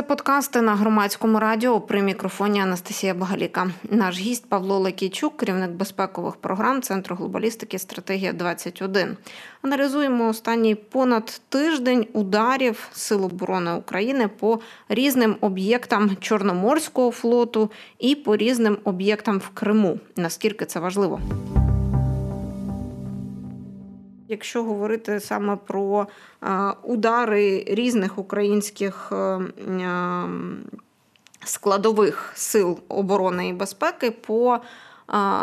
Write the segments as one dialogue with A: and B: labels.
A: Це подкасти на громадському радіо при мікрофоні Анастасія Багаліка. Наш гість Павло Лекійчук, керівник безпекових програм Центру глобалістики Стратегія 21 Аналізуємо останній понад тиждень ударів Сил оборони України по різним об'єктам Чорноморського флоту і по різним об'єктам в Криму. Наскільки це важливо? Якщо говорити саме про удари різних українських е, складових сил оборони і безпеки по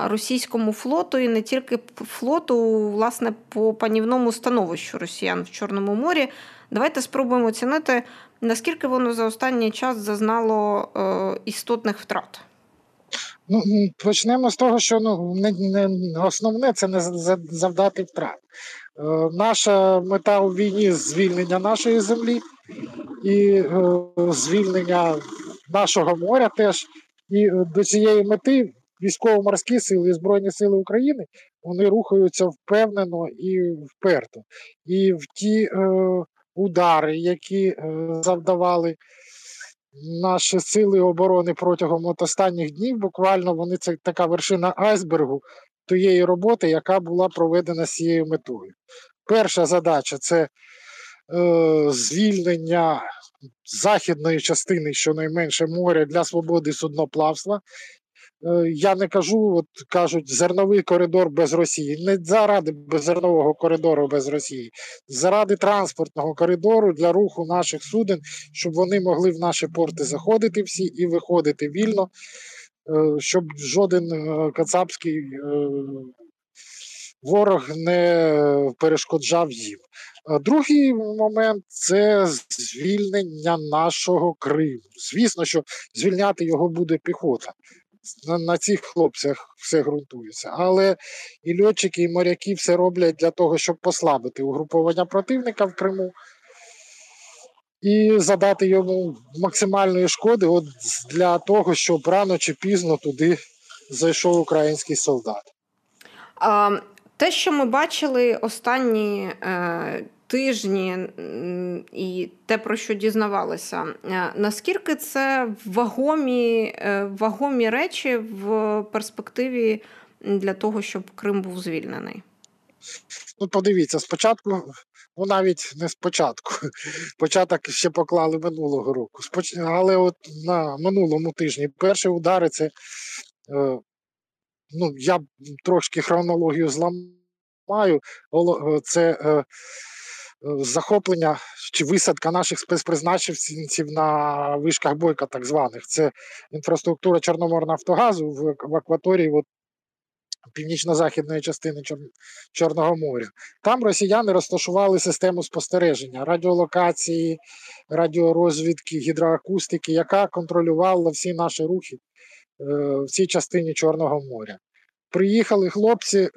A: російському флоту, і не тільки флоту, власне, по панівному становищу росіян в Чорному морі, давайте спробуємо оцінити, наскільки воно за останній час зазнало е, істотних втрат.
B: Ну, Почнемо з того, що ну, не, не основне це не завдати втрат. Е, наша мета у війні звільнення нашої землі і е, звільнення нашого моря теж. І е, до цієї мети військово-морські сили і Збройні Сили України вони рухаються впевнено і вперто. І в ті е, удари, які завдавали наші сили оборони протягом от останніх днів, буквально вони це така вершина айсбергу тієї роботи, яка була проведена з цією метою. Перша задача це е, звільнення західної частини, щонайменше моря для свободи судноплавства. Е, я не кажу, от кажуть, зерновий коридор без Росії. Не заради зернового коридору без Росії, заради транспортного коридору для руху наших суден, щоб вони могли в наші порти заходити всі і виходити вільно, е, щоб жоден е, кацапський ворог не перешкоджав їм. Другий момент це звільнення нашого Криму. Звісно, що звільняти його буде піхота на, на цих хлопцях все ґрунтується. Але і льотчики, і моряки все роблять для того, щоб послабити угруповання противника в Криму і задати йому максимальної шкоди от для того, щоб рано чи пізно туди зайшов український солдат.
A: А, Те, що ми бачили останні. Е тижні і те, про що дізнавалися, е, наскільки це вагомі, е, вагомі речі в перспективі для того, щоб Крим був звільнений?
B: Ну, подивіться, спочатку, ну навіть не спочатку. Початок ще поклали минулого року. Споч... Але от на минулому тижні перші удари це. Е, ну, я трошки хронологію зламаю. Це захоплення чи висадка наших спецпризначенців на вишках бойка, так званих. Це інфраструктура Чорноморнафтогазу в, в акваторії от, північно-західної частини Чор... Чорного моря. Там росіяни розташували систему спостереження, радіолокації, радіорозвідки, гідроакустики, яка контролювала всі наші рухи е, в цій частині Чорного моря. Приїхали хлопці,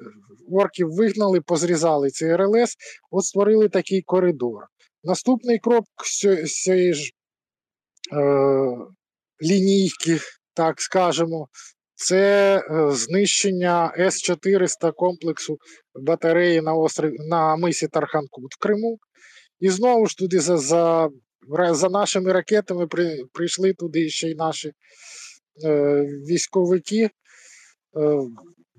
B: орків вигнали, позрізали цей РЛС, от створили такий коридор. Наступний крок з цієї ж е, лінійки, так скажемо, це е, знищення С-400 комплексу батареї на острові на мисі Тарханкут в Криму. І знову ж туди за за, за нашими ракетами при, прийшли туди ще й наші е, військовики.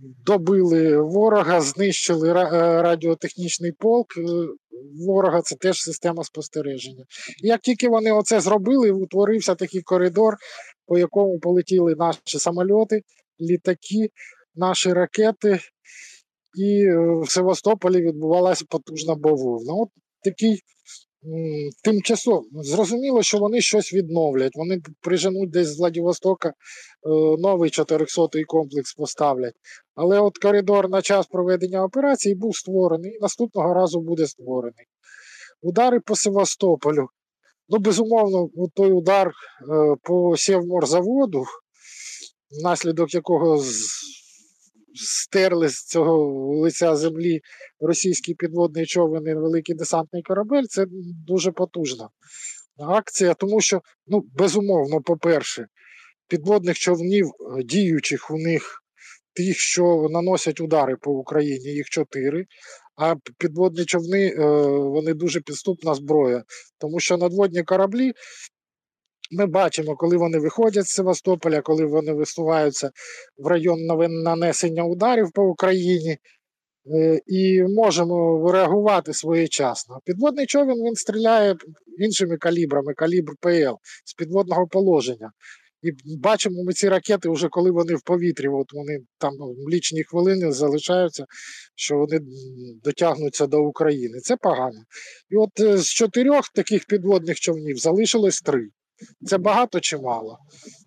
B: Е, добили ворога, знищили е, радіотехнічний полк е, ворога, це теж система спостереження. І як тільки вони оце зробили, утворився такий коридор, по якому полетіли наші самольоти, літаки, наші ракети, і в Севастополі відбувалася потужна бавовна. От такий тимчасово зрозуміло, що вони щось відновлять. Вони приженуть десь з Владивостока е, новий 400-й комплекс поставлять. Але от коридор на час проведення операції був створений і наступного разу буде створений. Удари по Севастополю. Ну, безумовно, той удар е, по Сєвморзаводу, внаслідок якого стерли з цього лиця землі російський підводний човен і великий десантний корабель, це дуже потужна акція, тому що, ну, безумовно, по-перше, підводних човнів, е, діючих у них тих, що наносять удари по Україні, їх чотири. А підводні човни е, вони дуже підступна зброя, тому що надводні кораблі. Ми бачимо, коли вони виходять з Севастополя, коли вони висуваються в район нанесення ударів по Україні, е, і можемо реагувати своєчасно. Підводний човен він стріляє іншими калібрами, калібр ПЛ з підводного положення. І бачимо ми ці ракети, вже коли вони в повітрі, от вони там лічні хвилини залишаються, що вони дотягнуться до України. Це погано. І от е, з чотирьох таких підводних човнів залишилось три. Це багато чи мало?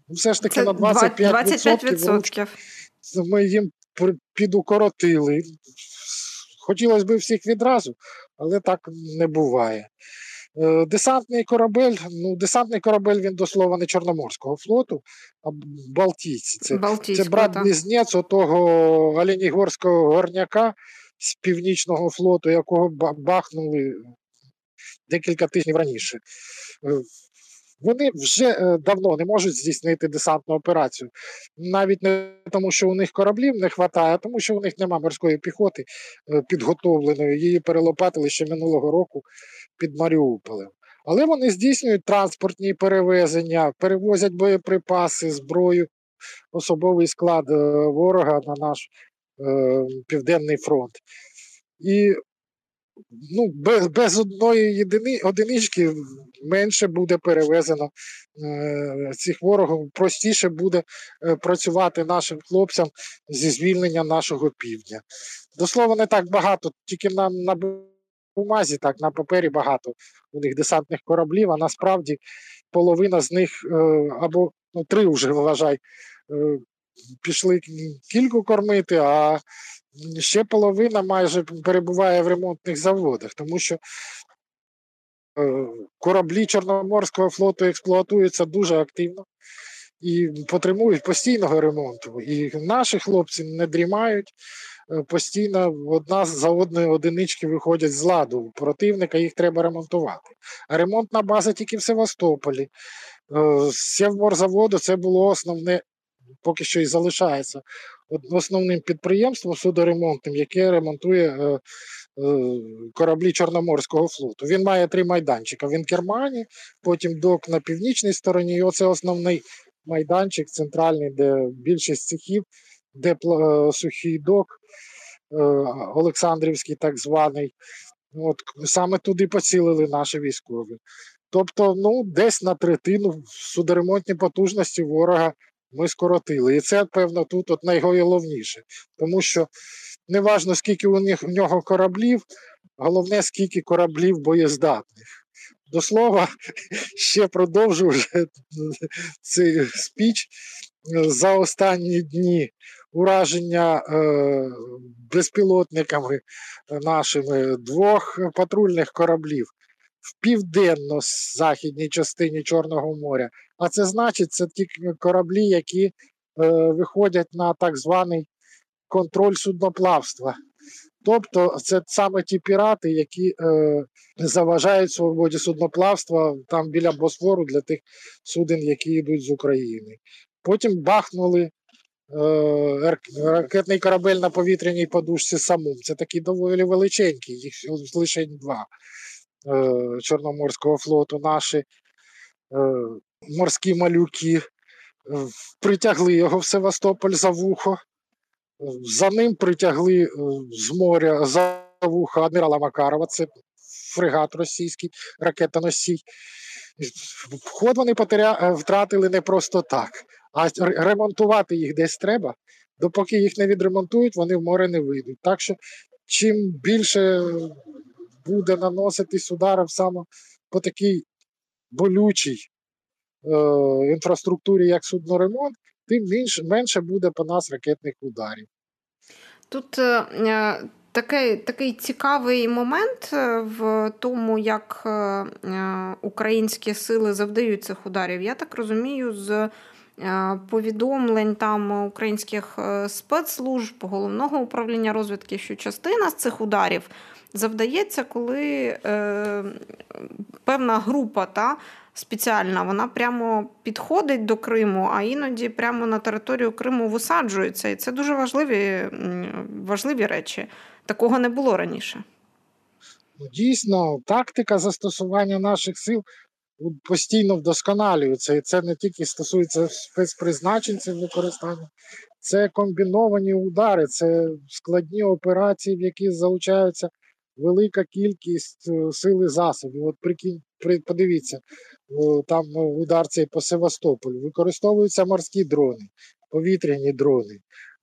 B: Все ж таки Це на 25%, 25%. ми їм підукоротили. Хотілося б всіх відразу, але так не буває. Е, десантний корабель, ну, десантний корабель він до слова не Чорноморського флоту, а Балтійці. Це це брат близнець отого Оленігорського горняка з Північного флоту, якого бахнули декілька тижнів раніше. Е, вони вже е, давно не можуть здійснити десантну операцію. Навіть не тому, що у них кораблів не вистачає, а тому що у них немає морської піхоти підготовленої. Її перелопатили ще минулого року під Маріуполем. Але вони здійснюють транспортні перевезення, перевозять боєприпаси, зброю, особовий склад е, ворога на наш е, південний фронт. І ну, без без одної єдини, одинички менше буде перевезено е, цих ворогів, простіше буде е, працювати нашим хлопцям зі звільнення нашого півдня. До слова, не так багато, тільки нам на бумазі, так, на папері багато у них десантних кораблів, а насправді половина з них е, або ну, три вже вважай, е, пішли кільку кормити, а ще половина майже перебуває в ремонтних заводах, тому що. Е, кораблі Чорноморського флоту експлуатуються дуже активно і потребують постійного ремонту. І наші хлопці не дрімають, Е, постійно одна за одною одинички виходять з ладу. Противника їх треба ремонтувати. А ремонтна база тільки в Севастополі. Е, Севморзаводу це було основне, поки що і залишається основним підприємством судоремонтним, яке ремонтує е, кораблі Чорноморського флоту. Він має три майданчика. В Інкермані, потім док на північній стороні. І оце основний майданчик центральний, де більшість цехів де е, сухий док е, Олександрівський, так званий. От Саме туди поцілили наші військові. Тобто, ну, десь на третину судоремонтні потужності ворога ми скоротили. І це, певно, тут от найголовніше. Тому що неважно, скільки у них, у нього кораблів, головне, скільки кораблів боєздатних. До слова, ще продовжу вже цей спіч за останні дні ураження е, безпілотниками нашими двох патрульних кораблів в південно-західній частині Чорного моря. А це значить, це ті кораблі, які е, виходять на так званий контроль судноплавства. Тобто це саме ті пірати, які е, заважають свободі судноплавства там біля Босфору для тих суден, які йдуть з України. Потім бахнули Е, ракетний корабель на повітряній подушці самум. Це такий доволі величенький, їх лише два Чорноморського флоту наші е, морські малюки. Притягли його в Севастополь за вухо. За ним притягли з моря за вухо адмірала Макарова, це фрегат російський, ракетоносій. Вход вони потеря... втратили не просто так, а ремонтувати їх десь треба. Допоки їх не відремонтують, вони в море не вийдуть. Так що, чим більше буде наноситись ударів саме по такій болючій е, інфраструктурі, як судноремонт, тим менше, менше буде по нас ракетних ударів.
A: Тут е, е такий такий цікавий момент е, в тому, як е, українські сили завдають цих ударів. Я так розумію, з Е, повідомлень там українських е, спецслужб, головного управління розвідки, що частина з цих ударів завдається, коли е, певна група та, спеціальна, вона прямо підходить до Криму, а іноді прямо на територію Криму висаджується. І це дуже важливі, важливі речі. Такого не було раніше.
B: Ну, дійсно, тактика застосування наших сил постійно вдосконалюється. І це не тільки стосується спецпризначенців використання, це комбіновані удари, це складні операції, в які залучаються велика кількість е, сил і засобів. От прикинь, подивіться, там ну, удар цей по Севастополю. Використовуються морські дрони, повітряні дрони.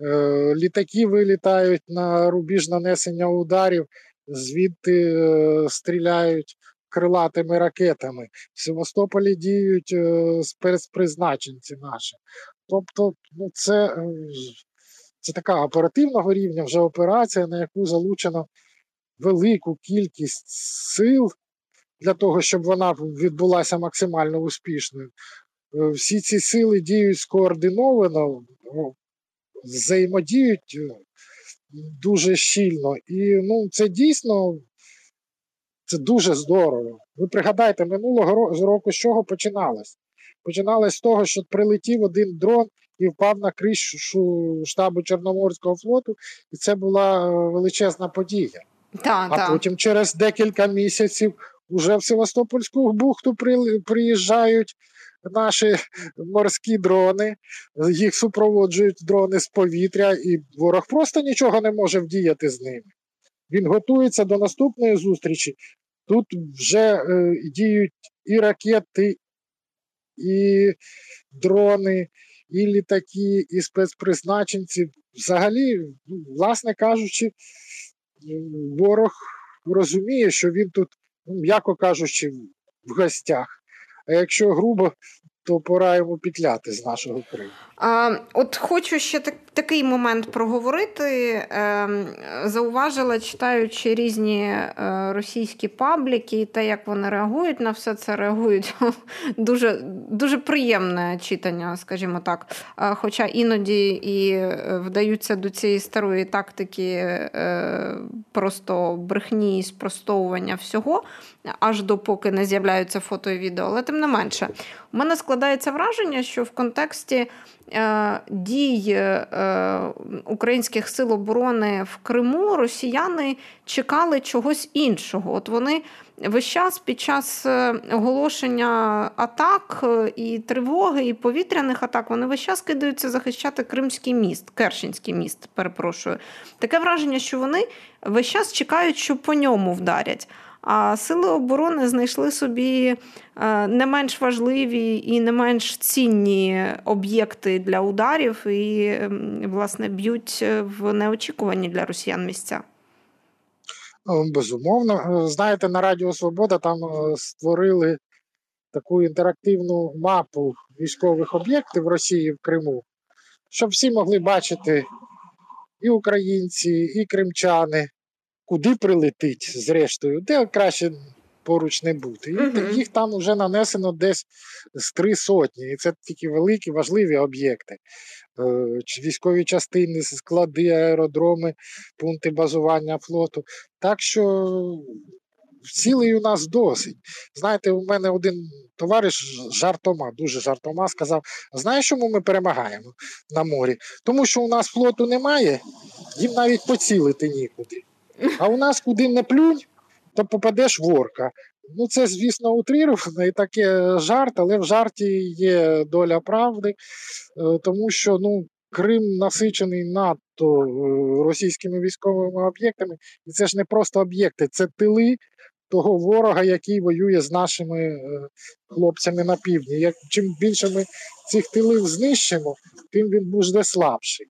B: Е, літаки вилітають на рубіж нанесення ударів, звідти е, стріляють крилатими ракетами. В Севастополі діють спецпризначенці наші. Тобто, ну, це це така оперативного рівня вже операція, на яку залучено велику кількість сил для того, щоб вона відбулася максимально успішною. Е, всі ці сили діють скоординовано, взаємодіють е, дуже щільно. І ну, це дійсно це дуже здорово. Ви пригадайте, минулого року з чого починалось? Починалось з того, що прилетів один дрон і впав на кришу штабу Чорноморського флоту, і це була е, величезна подія.
A: Та,
B: а
A: та.
B: потім через декілька місяців уже в Севастопольську бухту приїжджають наші морські дрони, їх супроводжують дрони з повітря, і ворог просто нічого не може вдіяти з ними. Він готується до наступної зустрічі. Тут вже е, діють і ракети, і дрони, і літаки, і спецпризначенці. Взагалі, ну, власне кажучи, ворог розуміє, що він тут, ну, м'яко кажучи, в гостях. А якщо грубо, то пора йому пітляти з нашого Криму.
A: А, От хочу ще так, такий момент проговорити. Е, Зауважила, читаючи різні е, російські пабліки те, як вони реагують на все це, реагують дуже дуже приємне читання, скажімо так. Е, хоча іноді і е, вдаються до цієї старої тактики просто брехні і спростовування всього, аж допоки не з'являються фото і відео. Але тим не менше, у мене складається враження, що в контексті. Е, дій е, українських сил оборони в Криму росіяни чекали чогось іншого. От вони весь час під час е, оголошення атак і тривоги, і повітряних атак вони весь час кидаються захищати Кримський міст, Кершинський міст. Перепрошую, таке враження, що вони весь час чекають, що по ньому вдарять. А сили оборони знайшли собі е, не менш важливі і не менш цінні об'єкти для ударів, і, власне, б'ють в неочікувані для росіян місця.
B: Безумовно, знаєте, на Радіо Свобода там е, створили таку інтерактивну мапу військових об'єктів Росії в Криму, щоб всі могли бачити і українці, і кримчани, куди прилетить, зрештою, де краще поруч не бути. І uh-huh. їх там вже нанесено десь з три сотні. І це тільки великі, важливі об'єкти. Е, військові частини, склади, аеродроми, пункти базування флоту. Так що. Цілий у нас досить. Знаєте, у мене один товариш жартома, дуже жартома, сказав: знаєш, чому ми перемагаємо на морі? Тому що у нас флоту немає, їм навіть поцілити нікуди. А у нас куди не плюнь, то попадеш в орка. Ну, це, звісно, утріровано і таке жарт, але в жарті є доля правди, е, тому що ну, Крим насичений надто е, російськими військовими об'єктами, і це ж не просто об'єкти, це тили того ворога, який воює з нашими е, хлопцями на півдні. Чим більше ми цих тилів знищимо, тим він буде слабший.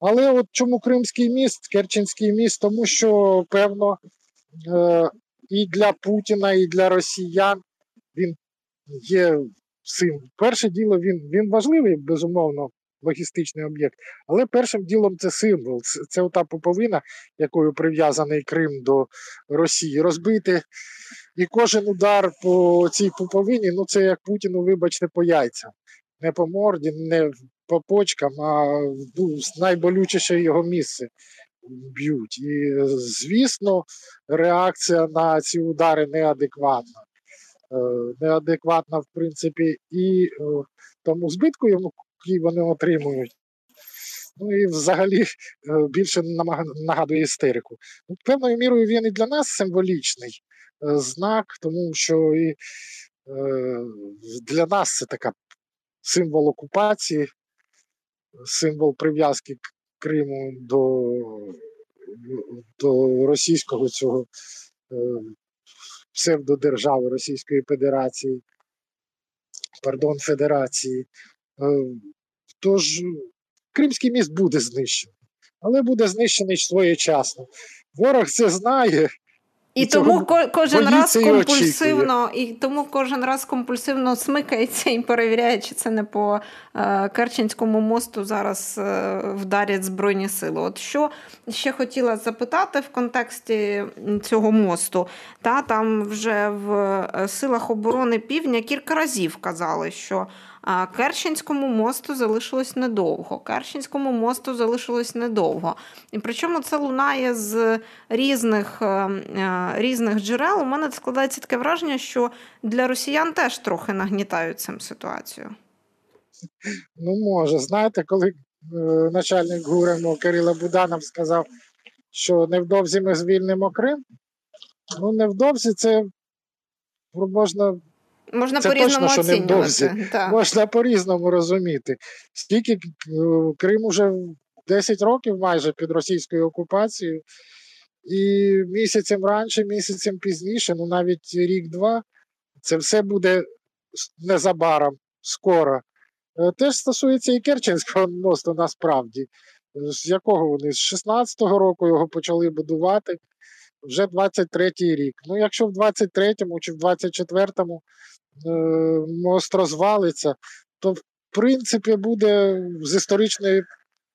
B: Але от чому Кримський міст, Керченський міст, тому що, певно, е, і для Путіна, і для росіян він є цим. Перше діло, він він важливий, безумовно, логістичний об'єкт, але першим ділом це символ. Це, це ота пуповина, якою прив'язаний Крим до Росії. Розбити і кожен удар по цій пуповині, ну це як Путіну, вибачте, по яйцям. Не по морді, не по почкам, а найболючіше його місце б'ють. І, звісно, реакція на ці удари неадекватна. неадекватна, в принципі, і тому збитку, який вони отримують. Ну і взагалі більше нагадує істерику. Ну, Певною мірою він і для нас символічний знак, тому що і для нас це така символ окупації, символ прив'язки Криму до до російського цього е, псевдодержави Російської Федерації, пардон, Федерації. Е, тож Кримський міст буде знищений, але буде знищений своєчасно. Ворог це знає,
A: і, і тому кожен раз компульсивно, і, і тому кожен раз компульсивно смикається і перевіряє, чи це не по е, Керченському мосту зараз е, вдарять Збройні Сили. От що ще хотіла запитати в контексті цього мосту, та там вже в е, силах оборони півдня кілька разів казали, що. А Керченському мосту залишилось недовго. Керченському мосту залишилось недовго. І причому це лунає з різних е, е, різних джерел. У мене складається таке враження, що для росіян теж трохи нагнітають цим ситуацію.
B: Ну, може, знаєте, коли е, начальник ГУРМО Кирила Буданов сказав, що невдовзі ми звільнимо Крим, ну невдовзі це можна
A: Можна Це по-різному точно, що
B: невдовзі. Можна по-різному розуміти. Скільки е, Крим уже 10 років майже під російською окупацією, і місяцем раніше, місяцем пізніше, ну навіть рік-два, це все буде незабаром, скоро. Е, теж стосується і Керченського мосту насправді, з якого вони з 16-го року його почали будувати. Вже 23-й рік. Ну, якщо в 23-му чи в 24-му Е, мост розвалиться, то в принципі буде з історичної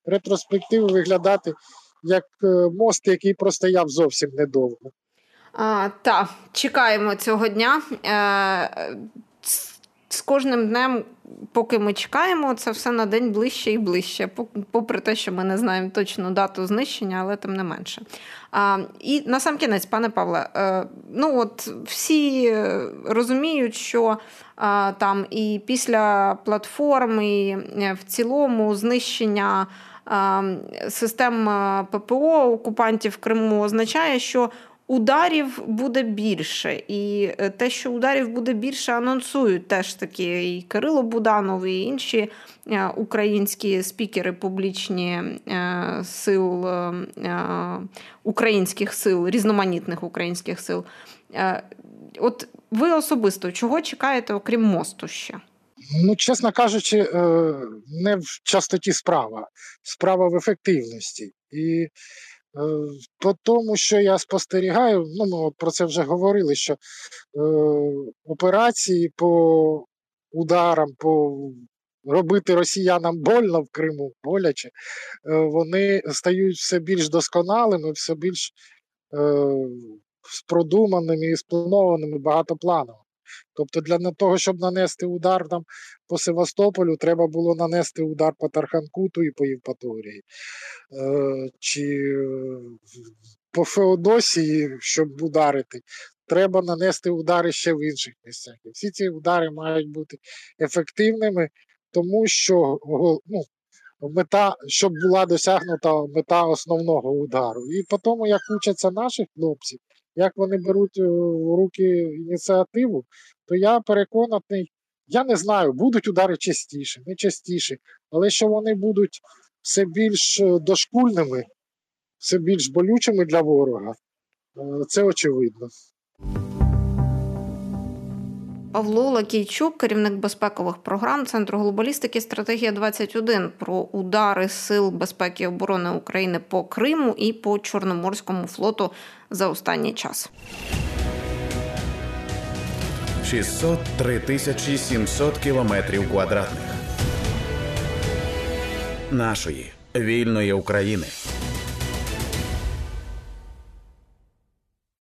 B: ретроспективи виглядати як е, мост, який простояв зовсім недовго.
A: А, Так, чекаємо цього дня. Е, з кожним днем, поки ми чекаємо, це все на день ближче і ближче, попри те, що ми не знаємо точну дату знищення, але тим не менше. А, І на сам кінець, пане Павле, е, ну от всі розуміють, що а, там і після платформи, і е, в цілому знищення. Систем ППО окупантів в Криму означає, що ударів буде більше. І е, те, що ударів буде більше, анонсують теж таки і Кирило Буданов, і інші е, українські спікери публічні е, сил українських сил, різноманітних українських сил. От ви особисто чого чекаєте, окрім мосту ще?
B: Ну, чесно кажучи, не в частоті справа, справа в ефективності. І Е, по тому, що я спостерігаю, ну ми про це вже говорили, що е, операції по ударам, по робити росіянам больно в Криму, боляче, е, вони стають все більш досконалими, все більш е, спродуманими і спланованими багатоплановими. Тобто для того, щоб нанести удар там по Севастополю, треба було нанести удар по Тарханкуту і по Євпаторії. Е, чи по Феодосії, щоб ударити, треба нанести удари ще в інших місцях. І всі ці удари мають бути ефективними, тому що ну, мета, щоб була досягнута мета основного удару. І по тому, як учаться наші хлопці, як вони беруть е, в руки ініціативу, то я переконаний, я не знаю, будуть удари частіше, не частіше, але що вони будуть все більш е, дошкульними, все більш болючими для ворога, е, це очевидно.
A: Павло Лакійчук, керівник безпекових програм Центру глобалістики Стратегія 21 про удари Сил безпеки і оборони України по Криму і по Чорноморському флоту за останній час.
C: 603 тисячі 700 кілометрів квадратних нашої вільної України.